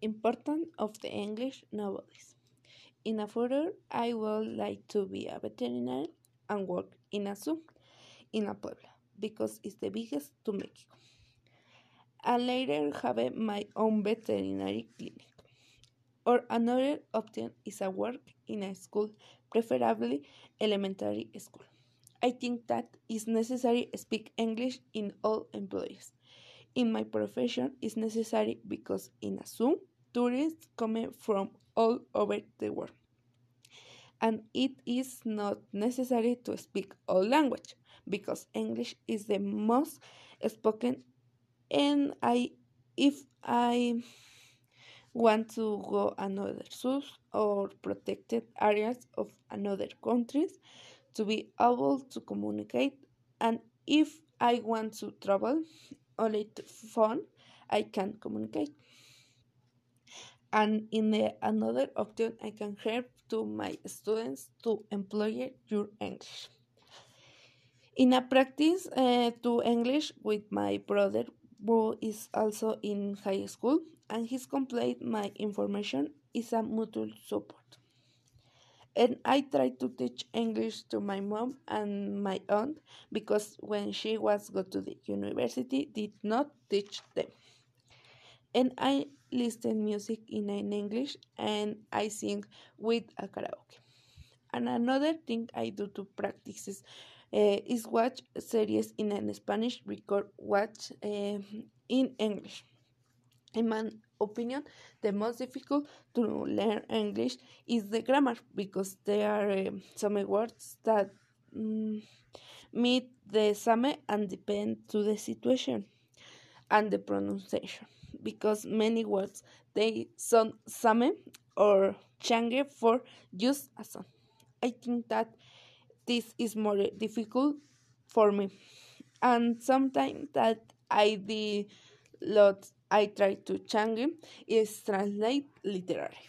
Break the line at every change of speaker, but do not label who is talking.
Importance of the English nowadays. In a future, I would like to be a veterinarian and work in a zoo in a Puebla because it's the biggest to Mexico. And later have my own veterinary clinic. Or another option is a work in a school, preferably elementary school. I think that it's necessary speak English in all employees. In my profession, is necessary because in a zoo, tourists come from all over the world. And it is not necessary to speak all language because English is the most spoken and I if I want to go another zoos or protected areas of another countries to be able to communicate and if I want to travel only phone I can communicate and in the another option I can help to my students to employ your English. In a practice uh, to English with my brother who is also in high school and he's complete my information is a mutual support. And I try to teach English to my mom and my aunt because when she was go to the university did not teach them. And I listen music in, English and I sing with a karaoke. And another thing I do to practice is uh, is watch series in an Spanish, record watch uh, in English. In my opinion, the most difficult to learn English is the grammar because there are uh, some words that um, meet the same and depend to the situation and the pronunciation because many words they sound same or change for just a sound. I think that this is more difficult for me and sometimes that i did lot i try to change is translate literally